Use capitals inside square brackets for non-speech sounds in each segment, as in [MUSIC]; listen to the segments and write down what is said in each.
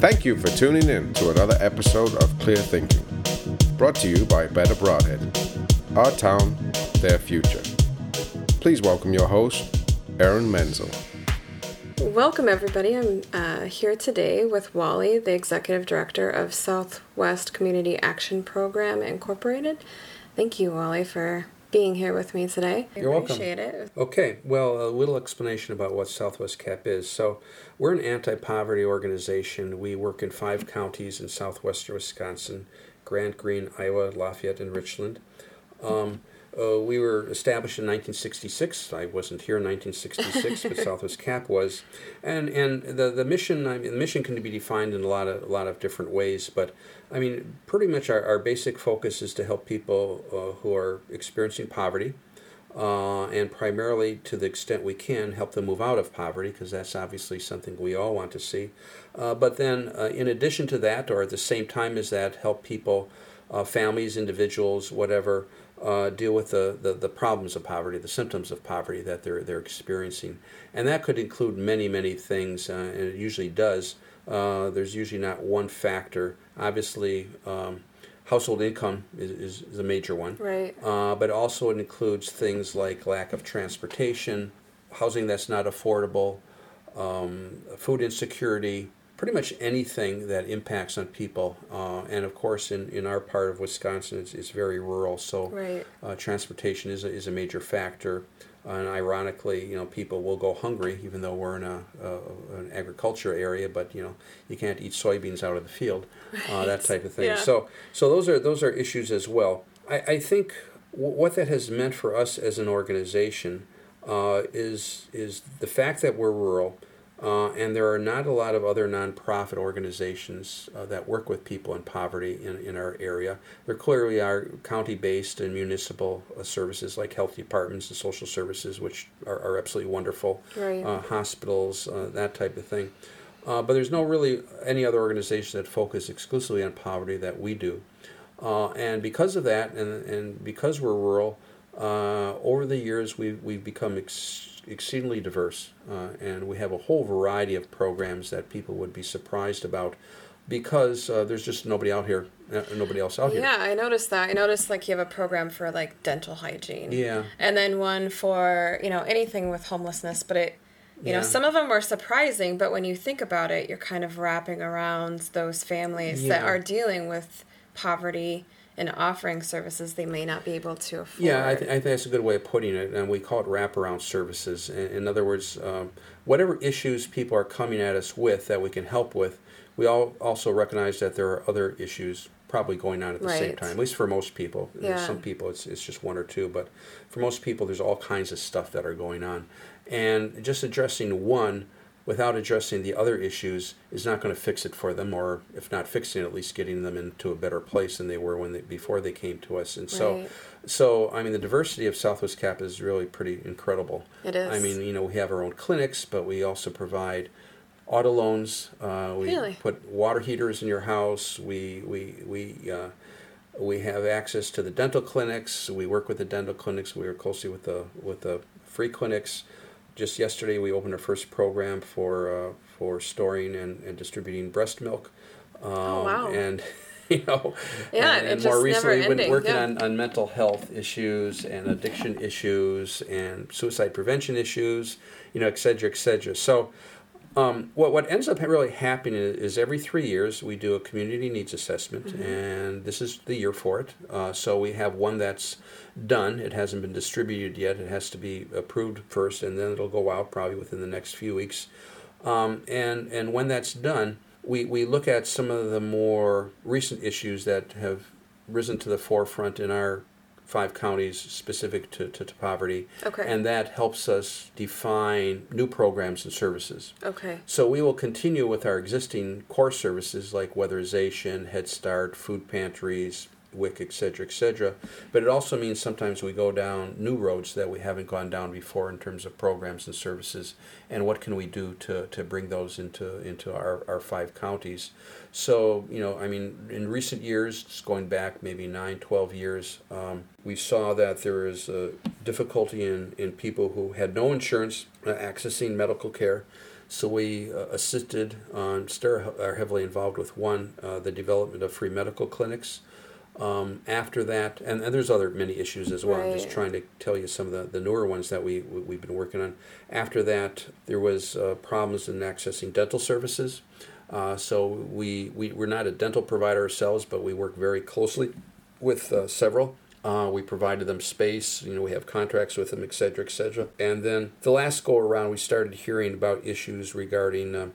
Thank you for tuning in to another episode of Clear Thinking, brought to you by Better Brodhead. Our town, their future. Please welcome your host, Erin Menzel. Welcome, everybody. I'm uh, here today with Wally, the Executive Director of Southwest Community Action Program Incorporated. Thank you, Wally, for being here with me today. I You're welcome. appreciate it. Okay, well, a little explanation about what Southwest CAP is. So, we're an anti poverty organization. We work in five counties in southwestern Wisconsin Grant, Green, Iowa, Lafayette, and Richland. Um, uh, we were established in 1966. I wasn't here in 1966, but [LAUGHS] Southwest CAP was, and and the the mission. I mean, the mission can be defined in a lot of a lot of different ways. But I mean, pretty much our, our basic focus is to help people uh, who are experiencing poverty, uh, and primarily to the extent we can help them move out of poverty because that's obviously something we all want to see. Uh, but then, uh, in addition to that, or at the same time as that, help people, uh, families, individuals, whatever, uh, deal with the, the, the problems of poverty, the symptoms of poverty that they're, they're experiencing. And that could include many, many things, uh, and it usually does. Uh, there's usually not one factor. Obviously, um, household income is, is, is a major one. Right. Uh, but also it includes things like lack of transportation, housing that's not affordable, um, food insecurity, pretty much anything that impacts on people. Uh, and of course, in, in our part of Wisconsin, it's, it's very rural, so Right. uh, transportation is a, is a major factor. and ironically, you know, people will go hungry, even though we're in a, an agriculture area. But you know, you can't eat soybeans out of the field, uh, that type of thing. Yeah. So, so those are those are issues as well. I, I think w- what that has meant for us as an organization uh, is is the fact that we're rural, uh, and there are not a lot of other nonprofit organizations uh, that work with people in poverty in, in our area. There clearly are county based and municipal uh, services like health departments and social services, which are, are absolutely wonderful, Right. uh, hospitals, uh, that type of thing. Uh, but there's no really any other organization that focus exclusively on poverty that we do. Uh, and because of that, and, and because we're rural, uh, over the years we've, we've become ex- exceedingly diverse. Uh, and we have a whole variety of programs that people would be surprised about because uh, there's just nobody out here, uh, nobody else out here. Yeah, I noticed that. I noticed like you have a program for like dental hygiene. Yeah. And then one for, you know, anything with homelessness, but it you know, some of them were surprising, but when you think about it, you're kind of wrapping around those families that are dealing with poverty and offering services they may not be able to afford. Yeah, I, th- I think that's a good way of putting it, and we call it wraparound services. In, in other words, um, whatever issues people are coming at us with that we can help with, we all also recognize that there are other issues probably going on at the same time. At least for most people. There's Yeah. Some people it's it's just one or two, but for most people, there's all kinds of stuff that are going on, and just addressing one without addressing the other issues is not going to fix it for them, or if not fixing it, at least getting them into a better place than they were when they before they came to us. And so, Right. so I mean, the diversity of Southwest Cap is really pretty incredible. It is. I mean, you know, we have our own clinics, but we also provide auto loans. Uh, we Really? put water heaters in your house. We we we. Uh, we have access to the dental clinics. We work with the dental clinics. We work closely with the with the free clinics. Just yesterday, we opened our first program for uh, for storing and, and distributing breast milk. Um, Oh, wow. And [LAUGHS] you know, Yeah, and, and more recently, we've been working yeah. on, on mental health issues and addiction issues and suicide prevention issues. You know, et cetera, et cetera. So. Um, what what ends up really happening is, every three years we do a community needs assessment, Mm-hmm. and this is the year for it. Uh, so we have one that's done. It hasn't been distributed yet. It has to be approved first, and then it'll go out probably within the next few weeks. Um, and and when that's done, we, we look at some of the more recent issues that have risen to the forefront in our five counties specific to, to, to poverty. Okay. And that helps us define new programs and services. Okay. So we will continue with our existing core services like weatherization, Head Start, food pantries, WIC, et cetera, et cetera. But it also means sometimes we go down new roads that we haven't gone down before in terms of programs and services, and what can we do to, to bring those into into our, our five counties. So, you know, I mean, in recent years, just going back maybe nine, 12 years, um, we saw that there is a difficulty in, in people who had no insurance uh, accessing medical care. So we uh, assisted on, are heavily involved with one, uh, the development of free medical clinics. Um, after that, and, and there's other many issues as well. I'm just trying to tell you some of the, the newer ones that we, we- we've been working on. After that, there was uh, problems in accessing dental services. Uh, so we, we, we're not a dental provider ourselves, but we work very closely with uh, several. Uh, we provided them space, you know, we have contracts with them, et cetera, et cetera. And then the last go around, we started hearing about issues regarding uh,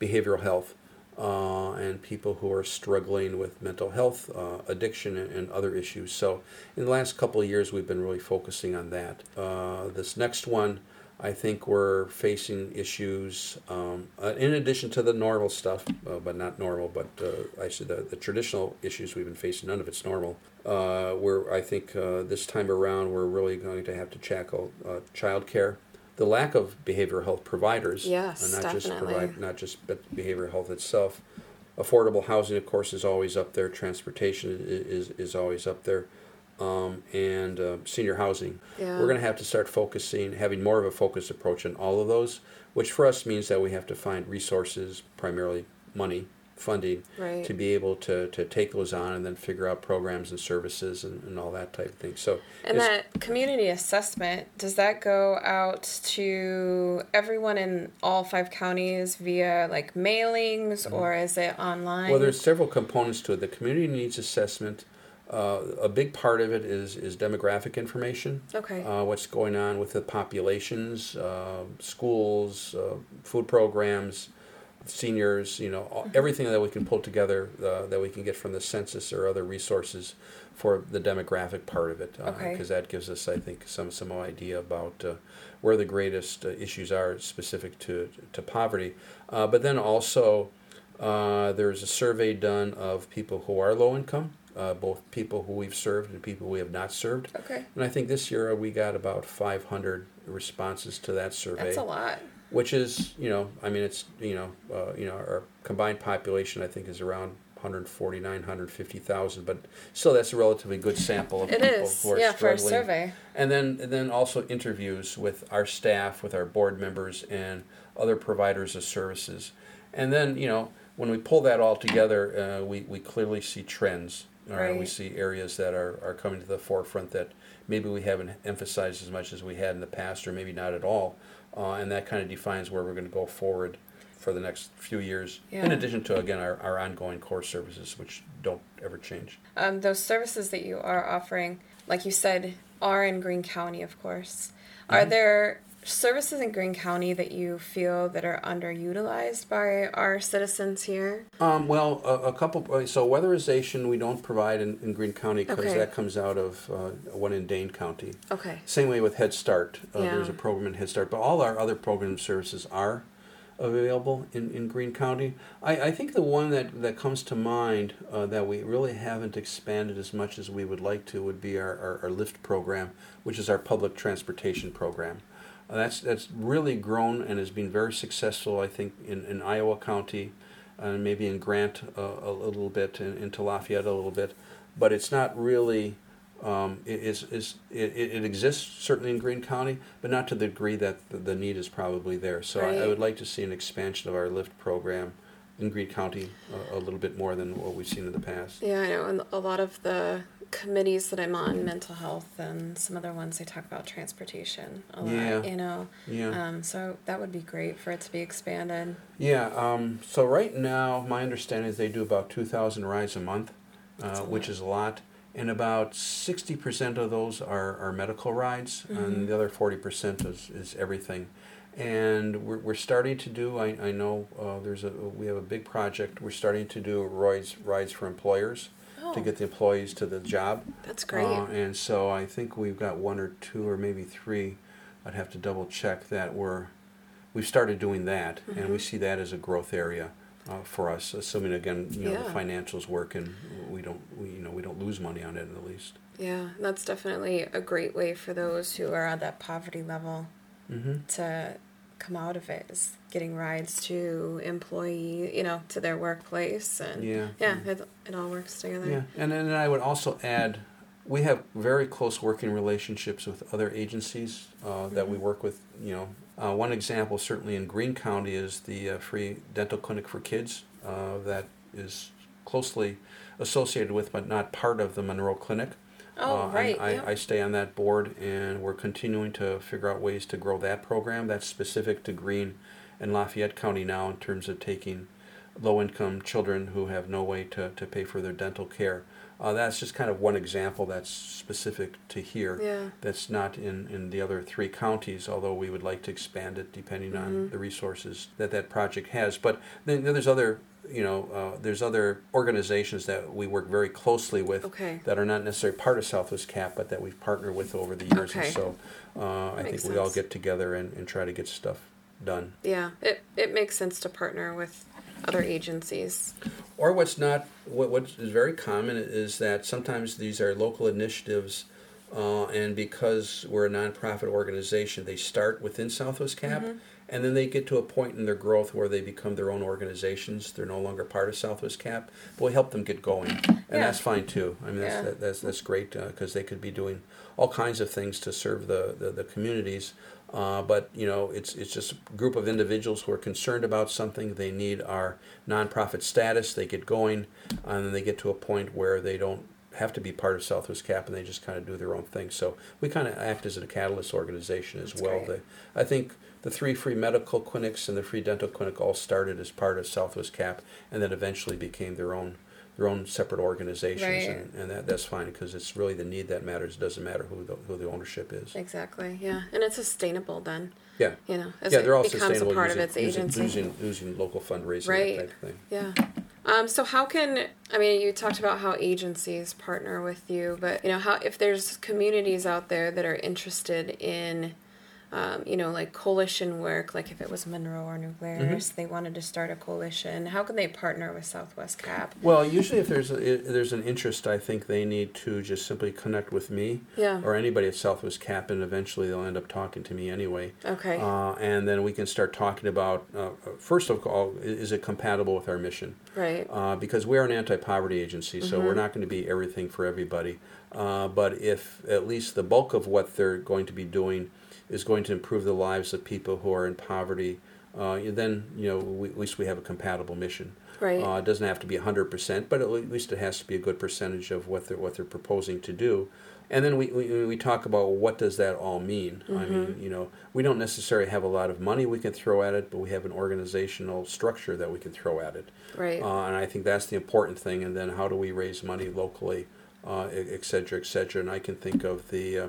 behavioral health uh, and people who are struggling with mental health, uh, addiction, and, and other issues. So, in the last couple of years, we've been really focusing on that. Uh, this next one, I think we're facing issues um, uh, in addition to the normal stuff, uh, but not normal, but uh, I said the, the traditional issues we've been facing. None of it's normal. Where I think this time around we're really going to have to tackle uh, childcare, the lack of behavioral health providers, Yes, not just definitely. provide not just but behavioral health itself. Affordable housing, of course, is always up there. Transportation is is always up there, um, and uh, senior housing. Yeah. We're going to have to start focusing, having more of a focused approach on all of those, which for us means that we have to find resources, primarily money, funding, Right. to be able to, to take those on and then figure out programs and services and, and all that type of thing. So, And that community assessment, does that go out to everyone in all five counties via like mailings or is it online? Mm-hmm. Well, there's several components to it. The community needs assessment. Uh, a big part of it is is demographic information. Okay. Uh, what's going on with the populations, uh, schools, uh, food programs, seniors. You know, Mm-hmm. everything that we can pull together uh, that we can get from the census or other resources for the demographic part of it. Okay. Because that gives us, I think, some some idea about uh, where the greatest uh, issues are specific to to poverty. Uh, but then also. Uh, there's a survey done of people who are low income, uh, both people who we've served and people we have not served. okay. And I think this year we got about 500 responses to that survey, That's a lot. Which is, you know, I mean, it's, you know, uh, you know, our combined population I think is around 149, 150,000, but still that's a relatively good sample of It people is. who are Yeah, for a survey. And then, and then also interviews with our staff, with our board members, and other providers of services. And then, you know, when we pull that all together, uh, we, we clearly see trends. Uh, we see areas that are, are coming to the forefront that maybe we haven't emphasized as much as we had in the past, or maybe not at all. Uh, and that kind of defines where we're going to go forward for the next few years. In addition to, again, our, our ongoing core services, which don't ever change. Um, those services that you are offering, like you said, are in Green County, of course. Are Mm-hmm. there services in Green County that you feel that are underutilized by our citizens here? Um, well, a, a couple. uh, So weatherization we don't provide in, in Green County because Okay. that comes out of uh, one in Dane County. Okay. Same way with Head Start. Uh, There's a program in Head Start, but all our other program services are available in, in Green County. I, I think the one that, that comes to mind uh, that we really haven't expanded as much as we would like to would be our, our, our LIFT program, which is our public transportation program. Uh, that's that's really grown and has been very successful. I think in, in Iowa County, and maybe in Grant uh, a little bit, and into Lafayette a little bit, but it's not really. Um, it, is, is, it, it exists certainly in Green County, but not to the degree that the, the need is probably there. So I, I would like to see an expansion of our LIFT program in Green County uh, a little bit more than what we've seen in the past. Yeah, I know. And a lot of the committees that I'm on, mental health and some other ones, they talk about transportation a lot, Yeah. you know. Yeah. Um, so that would be great for it to be expanded. Yeah, um, so right now, my understanding is they do about 2,000 rides a month, uh, a which is a lot. And about 60% of those are, are medical rides, Mhm. and the other 40% is, is everything. And we're, we're starting to do, I, I know uh, there's a, we have a big project, we're starting to do rides, rides for employers Oh, to get the employees to the job. that's great. Uh, and so I think we've got one or two or maybe three. I'd have to double check that we're we've started doing that, and we Mhm. see that as a growth area uh, for us. Assuming again, you know, the financials work and we don't we, you know we don't lose money on it at the least. yeah, that's definitely a great way for those who are at that poverty level Mm-hmm. to come out of it is getting rides to employee, you know, to their workplace and Yeah. yeah, it, it all works together. Yeah, and then I would also add, we have very close working relationships with other agencies uh, that we Mhm. work with, you know, Uh, one example, certainly in Green County, is the uh, free dental clinic for kids uh, that is closely associated with, but not part of the Monroe Clinic. Oh, Uh, right. I, yeah. I stay on that board, and we're continuing to figure out ways to grow that program. That's specific to Green and Lafayette County now in terms of taking low income children who have no way to, to pay for their dental care. Uh, that's just kind of one example that's specific to here. Yeah. That's not in, in the other three counties, although we would like to expand it depending Mm-hmm. on the resources that that project has. But then there's other, you know, uh, there's other organizations that we work very closely with Okay. that are not necessarily part of Southwest Cap, but that we've partnered with over the years. Okay. And so uh, I think Makes we all get together and, and try to get stuff done. Yeah, it, it makes sense to partner with other agencies. Or what's not, what, what is very common is that sometimes these are local initiatives, uh, and because we're a nonprofit organization, they start within Southwest Cap, Mm-hmm. and then they get to a point in their growth where they become their own organizations. They're no longer part of Southwest Cap, but we help them get going, and Yeah. that's fine too. I mean, that's Yeah. that, that's that's great because they could be doing all kinds of things to serve the the, the communities. Uh, but you know, it's it's just a group of individuals who are concerned about something. They need our nonprofit status. They get going, and then they get to a point where they don't have to be part of Southwest Cap, and they just kind of do their own thing. So we kind of act as a catalyst organization as That's well. I think the three free medical clinics and the free dental clinic all started as part of Southwest Cap, and then eventually became their own their own separate organizations, Right. and, and that, that's fine because it's really the need that matters. It doesn't matter who the who the ownership is. Exactly. Yeah, and it's sustainable then. Yeah. You know, as yeah, they're all becomes sustainable a part using, of its using, agency. using, using local fundraising Right. that type of thing. Yeah. Um, so how can I mean you talked about how agencies partner with you, but you know how if there's communities out there that are interested in um, you know, like coalition work, like if it was Monroe or New Mm-hmm. They wanted to start a coalition. How can they partner with Southwest Cap? Well, usually if there's a, if there's an interest, I think they need to just simply connect with me Yeah. or anybody at Southwest Cap, and eventually they'll end up talking to me anyway. Okay. Uh, and then we can start talking about uh, first of all, is it compatible with our mission? right. uh, because we're an anti-poverty agency, so Mm-hmm. we're not going to be everything for everybody. Uh, but if at least the bulk of what they're going to be doing is going to improve the lives of people who are in poverty, uh, then you know we, at least we have a compatible mission. Right. Uh, it doesn't have to be hundred percent, but at least it has to be a good percentage of what they're what they're proposing to do. And then we, we, we talk about what does that all mean. I Mm-hmm. mean, you know, we don't necessarily have a lot of money we can throw at it, but we have an organizational structure that we can throw at it. Right. Uh, and I think that's the important thing. And then how do we raise money locally, uh, et cetera, et cetera. And I can think of the uh,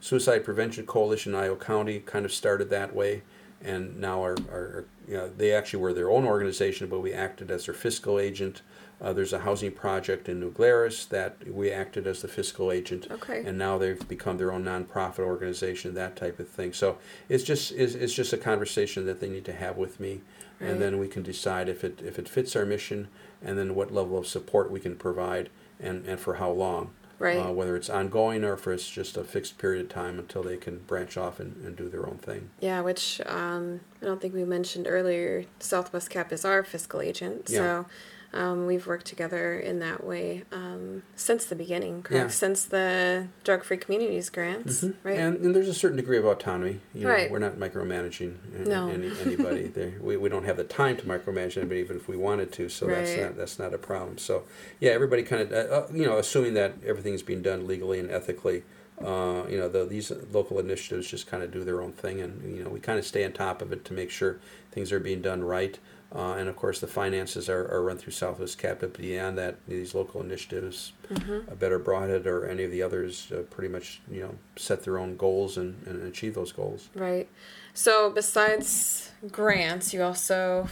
Suicide Prevention Coalition in Iowa County kind of started that way. And now are, are you know, they actually were their own organization, but we acted as their fiscal agent. Uh, there's a housing project in New Glarus that we acted as the fiscal agent Okay. and now they've become their own nonprofit organization, that type of thing. So it's just it's, it's just a conversation that they need to have with me, Right. and then we can decide if it if it fits our mission, and then what level of support we can provide, and and for how long. Right. Uh, whether it's ongoing or if it's just a fixed period of time until they can branch off and, and do their own thing. Yeah, which um, I don't think we mentioned earlier. Southwest Cap is our fiscal agent, Yeah. so um, we've worked together in that way um, since the beginning, correct? Yeah. Since the Drug Free Communities grants, right? And, and there's a certain degree of autonomy. You know, Right. We're not micromanaging No. any, anybody. [LAUGHS] there. We, we don't have the time to micromanage anybody, even if we wanted to. So that's not that's not a problem. So yeah, everybody kind of uh, uh, you know, assuming that everything's being done legally and ethically. Uh, you know, the, these local initiatives just kind of do their own thing, and you know, we kind of stay on top of it to make sure things are being done right. Uh, and of course, the finances are, are run through Southwest Cap. But beyond that, these local initiatives, Mm-hmm. a Better Brodhead or any of the others, uh, pretty much you know set their own goals and, and achieve those goals. Right. So besides grants, you also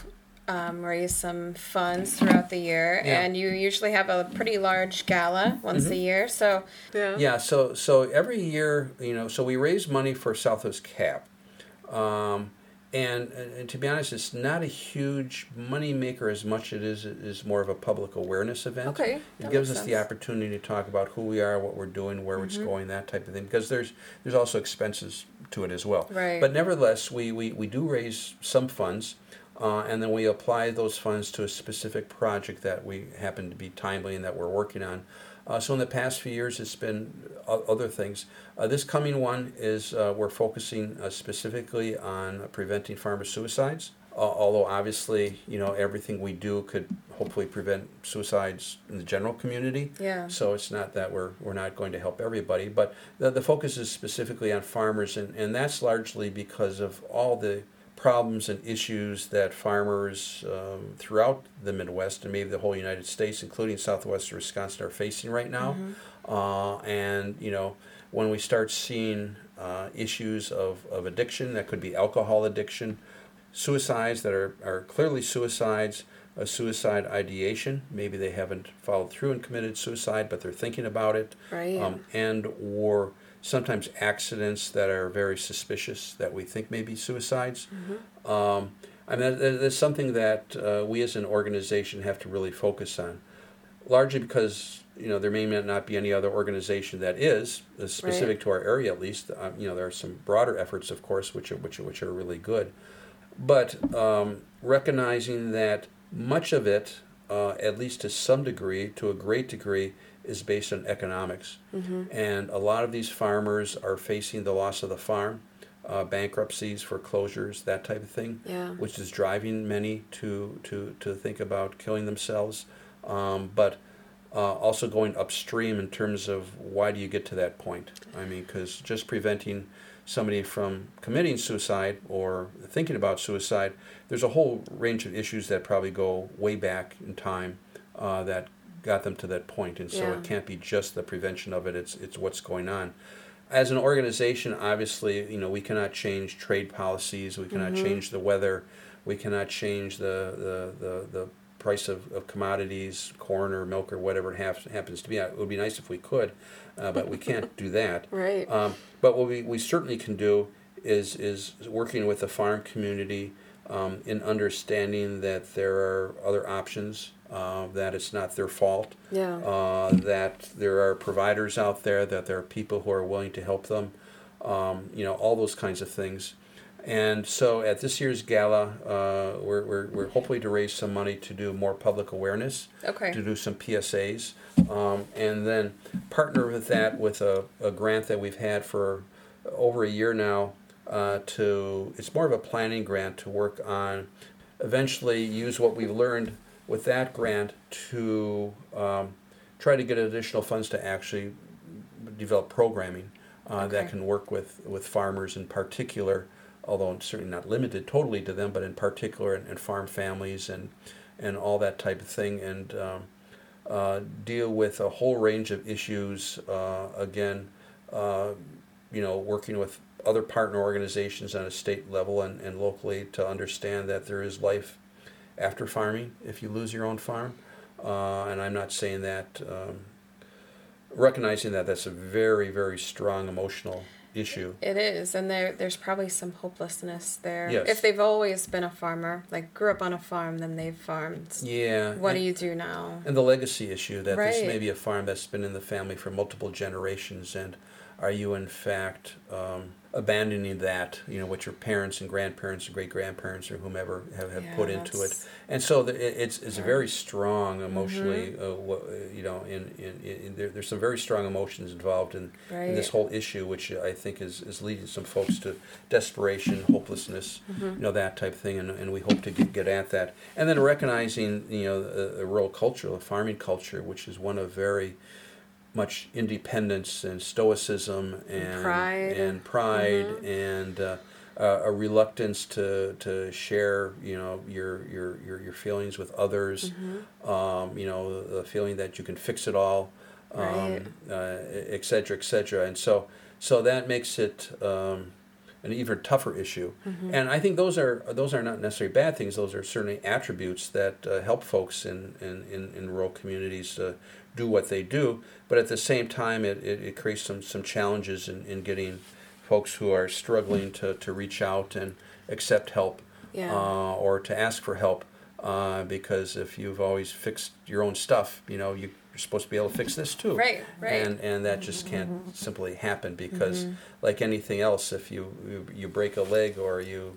um, raise some funds throughout the year, Yeah. and you usually have a pretty large gala once a year. So yeah, Yeah, so so every year, you know, so we raise money for Southwest Cap, um, and, and to be honest, it's not a huge money maker as much as it is is more of a public awareness event. Okay, it gives us the opportunity to talk about who we are, what we're doing, where Mm-hmm. it's going, that type of thing. Because there's there's also expenses to it as well. Right. But nevertheless, we we, we do raise some funds. uh, and then we apply those funds to a specific project that we happen to be timely and that we're working on. Uh, so in the past few years, it's been other things. Uh, this coming one is uh, we're focusing uh, specifically on preventing farmer suicides. Uh, although obviously, you know, everything we do could hopefully prevent suicides in the general community. Yeah. So it's not that we're we're not going to help everybody, but the, the focus is specifically on farmers, and, and that's largely because of all the problems and issues that farmers um, throughout the Midwest and maybe the whole United States, including southwestern Wisconsin, are facing right now. Mm-hmm. Uh, and, you know, when we start seeing uh, issues of, of addiction, that could be alcohol addiction, suicides that are, are clearly suicides, a suicide ideation, maybe they haven't followed through and committed suicide, but they're thinking about it, right. um, and or sometimes accidents that are very suspicious that we think may be suicides. Mm-hmm. Um, I mean, that's something that uh, we as an organization have to really focus on, largely because you know there may not be any other organization that is uh, specific right. to our area at least. Um, you know, there are some broader efforts, of course, which are which are, which are really good, but um, recognizing that much of it, uh, at least to some degree, to a great degree, is based on economics. Mm-hmm. And a lot of these farmers are facing the loss of the farm, uh, bankruptcies, foreclosures, that type of thing, yeah. which is driving many to, to, to think about killing themselves. Um, but uh, also going upstream in terms of why do you get to that point? I mean, because just preventing somebody from committing suicide or thinking about suicide, there's a whole range of issues that probably go way back in time uh, that got them to that point, and so yeah. it can't be just the prevention of it. It's it's what's going on. As an organization, obviously, you know we cannot change trade policies. We cannot mm-hmm. change the weather. We cannot change the the, the, the price of, of commodities, corn or milk or whatever it ha- happens to be. It would be nice if we could, uh, but we can't [LAUGHS] do that. Right. Um, but what we, we certainly can do is is working with the farm community um, in understanding that there are other options uh, that it's not their fault, yeah. uh, that there are providers out there, that there are people who are willing to help them, um, you know, all those kinds of things. And so at this year's gala, uh, we're, we're, we're hopefully to raise some money to do more public awareness, okay. to do some PSAs, um, and then partner with that with a, a grant that we've had for over a year now. Uh, to it's more of a planning grant to work on eventually use what we've learned with that grant to um, try to get additional funds to actually develop programming uh, okay. that can work with, with farmers in particular, although certainly not limited totally to them, but in particular, and, and farm families and, and all that type of thing, and um, uh, deal with a whole range of issues. Uh, again, uh, you know, working with other partner organizations on a state level and, and locally to understand that there is life after farming if you lose your own farm. Uh, and I'm not saying that, um, recognizing that that's a very, very strong emotional issue. It is, and there there's probably some hopelessness there. Yes. If they've always been a farmer, like grew up on a farm, then they've farmed. Yeah. What and, do you do now? And the legacy issue that right. this may be a farm that's been in the family for multiple generations, and are you in fact um, abandoning that, you know, what your parents and grandparents and great grandparents or whomever have, have yeah, put into it. And so the, it's, it's very strong emotionally, mm-hmm. uh, you know, in, in, in, there, there's some very strong emotions involved in, right. in, this whole issue, which I think is, is leading some folks to desperation, hopelessness, mm-hmm. you know, that type of thing. And, and we hope to get, get at that. And then recognizing, you know, the, the rural culture, the farming culture, which is one of very, much independence and stoicism and pride and pride mm-hmm. and uh, uh, a reluctance to, to share you know your your, your, your feelings with others mm-hmm. um, you know the feeling that you can fix it all um, right. uh, et cetera et cetera and so so that makes it um, an even tougher issue mm-hmm. and I think those are those are not necessarily bad things those are certainly attributes that uh, help folks in, in, in, in rural communities do what they do, but at the same time, it, it, it creates some, some challenges in, in getting folks who are struggling to, to reach out and accept help yeah. uh, or to ask for help. Uh, because if you've always fixed your own stuff, you know, you, are supposed to be able to fix this too. Right, right. And, and that just can't simply happen because, mm-hmm. like anything else, if you, you, you break a leg or you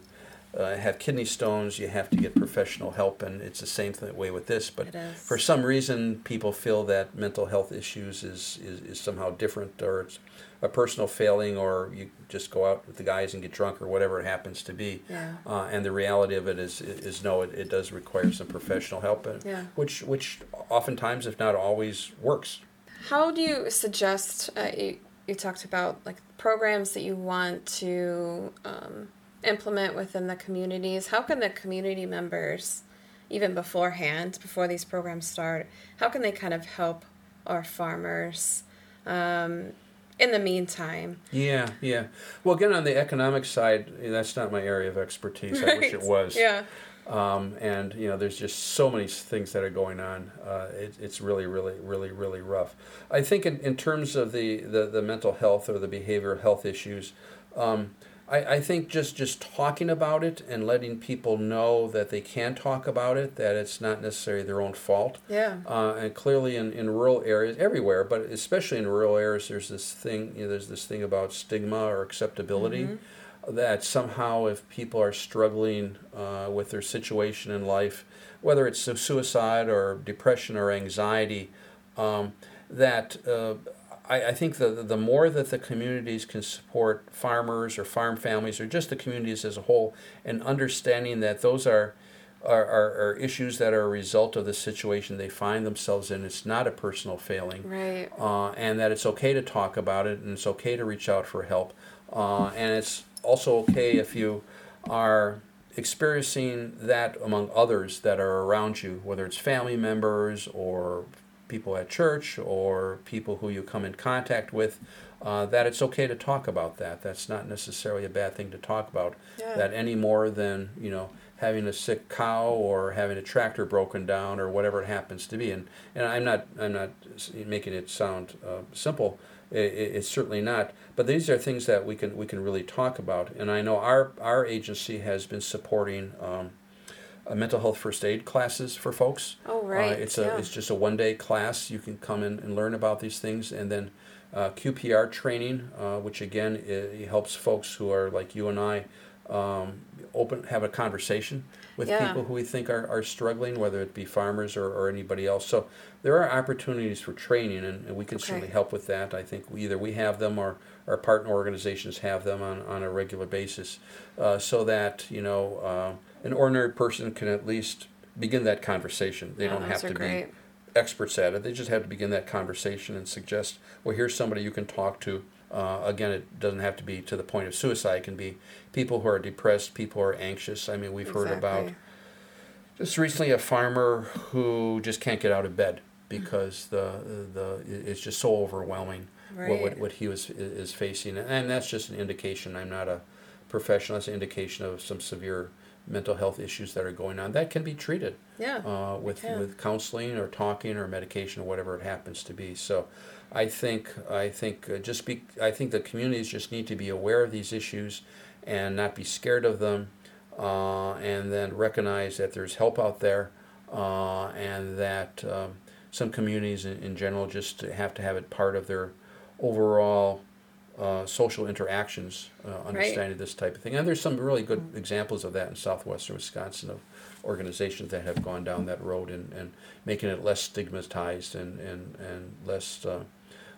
uh, have kidney stones, you have to get professional help, and it's the same th- way with this. But for some reason, people feel that mental health issues is, is, is somehow different, or it's a personal failing, or you just go out with the guys and get drunk, or whatever it happens to be. Yeah. Uh, and the reality of it is, is no, it, it does require some professional help, and Yeah. which, which oftentimes, if not always, works. How do you suggest? Uh, you, you talked about like programs that you want to um, implement within the communities. How can the community members, even beforehand, before these programs start, how can they kind of help our farmers um, in the meantime? Yeah, yeah. Well, again, on the economic side, that's not my area of expertise. I wish it was. Yeah. Um, and you know, there's just so many things that are going on. Uh, it, it's really, really, really, really rough. I think in, in terms of the, the, the mental health or the behavioral health issues, um, I, I think just just talking about it and letting people know that they can talk about it, that it's not necessarily their own fault. Yeah. Uh, and clearly in, in rural areas, everywhere, but especially in rural areas, there's this thing. You know, there's this thing about stigma or acceptability. That somehow, if people are struggling uh, with their situation in life, whether it's suicide or depression or anxiety, um, that uh, I, I think the the more that the communities can support farmers or farm families or just the communities as a whole, and understanding that those are are, are, are issues that are a result of the situation they find themselves in. It's not a personal failing. Right. Uh, and that it's okay to talk about it and it's okay to reach out for help. Uh, and it's also okay if you are experiencing that among others that are around you, whether it's family members or people at church or people who you come in contact with, uh, that it's okay to talk about that. That's not necessarily a bad thing to talk about. Yeah. That any more than, you know, having a sick cow or having a tractor broken down or whatever it happens to be. And, and I'm not I'm not making it sound uh, simple. I i it's certainly not. But these are things that we can we can really talk about. And I know our our agency has been supporting. Um, uh, mental health first aid classes for folks. Oh, right, Uh, it's a yeah. it's just a one day class. You can come in and learn about these things, and then uh, QPR training, uh, which again it, helps folks who are like you and I. Um, open have a conversation with Yeah. people who we think are, are struggling whether it be farmers or, or anybody else so there are opportunities for training and, and we can Okay. certainly help with that i think either we have them or our partner organizations have them on, on a regular basis uh, so that you know uh, an ordinary person can at least begin that conversation. They Yeah, don't have to great. be experts at it. They just have to begin that conversation and suggest well here's somebody you can talk to. Uh, again it doesn't have to be to the point of suicide. It can be people who are depressed people who are anxious. I mean we've heard about just recently, a farmer who just can't get out of bed because the the it's just so overwhelming what, what what he was is facing, and that's just an indication. I'm not a professional. That's an indication of some severe mental health issues that are going on that can be treated Yeah. uh, with with counseling or talking or medication or whatever it happens to be. So, I think I think uh, just be I think the communities just need to be aware of these issues and not be scared of them, uh, and then recognize that there's help out there, uh, and that um, some communities in, in general just have to have it part of their overall. Uh, social interactions, uh, understanding this type of thing, and there's some really good examples of that in southwestern Wisconsin of organizations that have gone down that road and, and making it less stigmatized and, and, and less uh,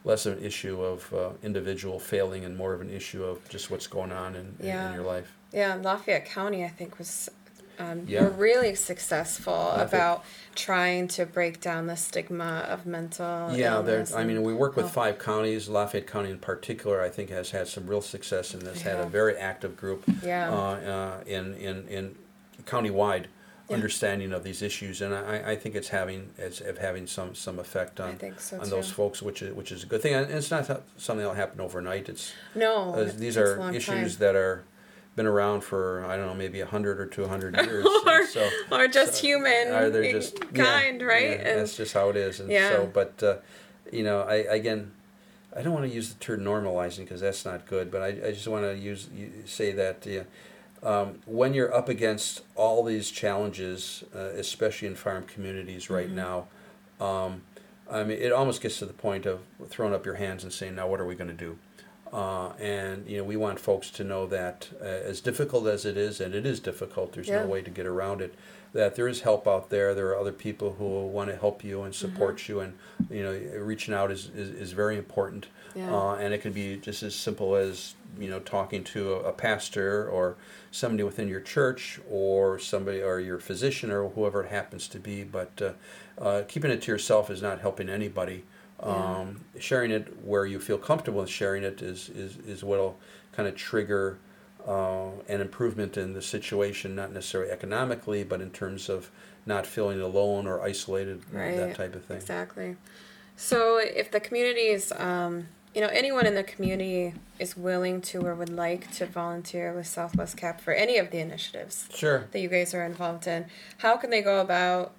less of an issue of uh, individual failing and more of an issue of just what's going on in, in- Yeah. in your life. Yeah, Lafayette County, I think, was um, Yeah. were really successful Lafayette- about trying to break down the stigma of mental Yeah, there. I mean, we work with health. five counties. Lafayette County, in particular, I think has had some real success and has had a very active group Yeah. uh, uh, in in in countywide Yeah. understanding of these issues, and I, I think it's having it's having some some effect on so, on those folks, which is which is a good thing. And it's not something that'll happen overnight. It's No, uh, these a are issues time. that are been around for I don't know maybe a hundred or two hundred [LAUGHS] years. or, so or just so- human are they just yeah, kind, right? yeah, and that's just how it is. And Yeah. so, but uh, you know, I again, I don't want to use the term normalizing because that's not good. But I, I just want to use say that yeah, um, when you're up against all these challenges, uh, especially in farm communities right Mm-hmm. now, um, I mean, it almost gets to the point of throwing up your hands and saying, "Now, what are we going to do?" Uh, and you know, we want folks to know that uh, as difficult as it is, and it is difficult, there's Yeah. no way to get around it. That there is help out there. There are other people who want to help you and support Mm-hmm. you, and you know, reaching out is, is, is very important. Yeah. Uh, and it can be just as simple as you know talking to a, a pastor or somebody within your church or somebody or your physician or whoever it happens to be. But uh, uh, keeping it to yourself is not helping anybody. Um, Sharing it where you feel comfortable in sharing it is is, is what'll kind of trigger uh, an improvement in the situation, not necessarily economically, but in terms of not feeling alone or isolated, Right. that type of thing. Exactly. So if the community is, um, you know, anyone in the community is willing to or would like to volunteer with Southwest Cap for any of the initiatives Sure. that you guys are involved in, how can they go about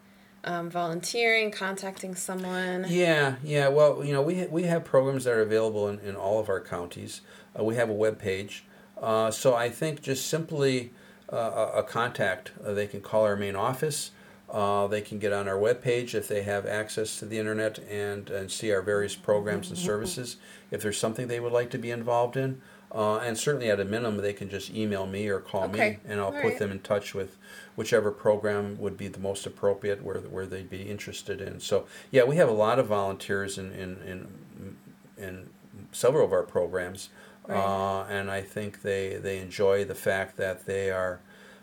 um, volunteering, contacting someone? Yeah, yeah. Well, you know, we ha- we have programs that are available in, in all of our counties. Uh, we have a web page, uh, so I think just simply uh, a, a contact. Uh, they can call our main office. Uh, they can get on our web page if they have access to the internet and and see our various programs and services. If there's something they would like to be involved in, uh, and certainly at a minimum, they can just email me or call Okay. me, and I'll All put right. them in touch with whichever program would be the most appropriate where where they'd be interested in. So yeah, we have a lot of volunteers in in in, in several of our programs, Right. uh, and I think they they enjoy the fact that they are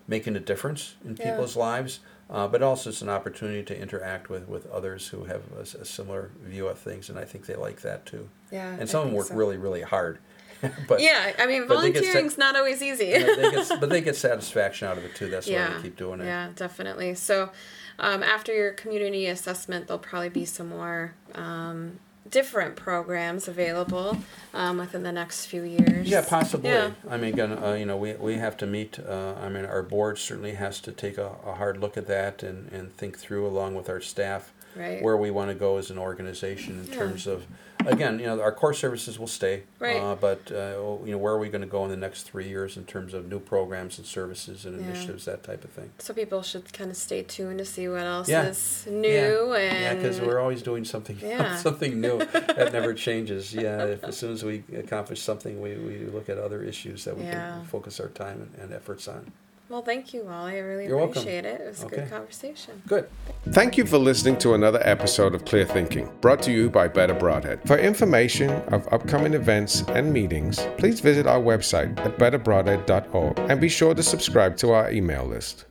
making a difference in Yeah. people's lives. Uh, but also, it's an opportunity to interact with, with others who have a similar view of things, and I think they like that too. Yeah. And some of them work so. really, really hard. [LAUGHS] but yeah, I mean, volunteering's not always easy. they get, [LAUGHS] but they get satisfaction out of it too. That's why yeah, they keep doing it. Yeah, definitely. So, um, after your community assessment, there'll probably be some more um, different programs available um, within the next few years. Yeah, possibly. Yeah. I mean, again, uh, you know, we, we have to meet. Uh, I mean, our board certainly has to take a, a hard look at that and, and think through, along with our staff, Right. where we want to go as an organization in Yeah. terms of, again, you know, our core services will stay. Right. Uh, but uh, you know, where are we going to go in the next three years in terms of new programs and services and Yeah. initiatives, that type of thing. So people should kind of stay tuned to see what else Yeah. is new yeah. and Yeah, because we're always doing something [LAUGHS] something new that never [LAUGHS] changes. Yeah, if, as soon as we accomplish something, we, we look at other issues that we can focus our time and, and efforts on. Well. Thank you, Wally. I really You're welcome. appreciate it. It was a good conversation. Good. Thank you for listening to another episode of Clear Thinking, brought to you by Better Brodhead. For information of upcoming events and meetings, please visit our website at betterbrodhead.org and be sure to subscribe to our email list.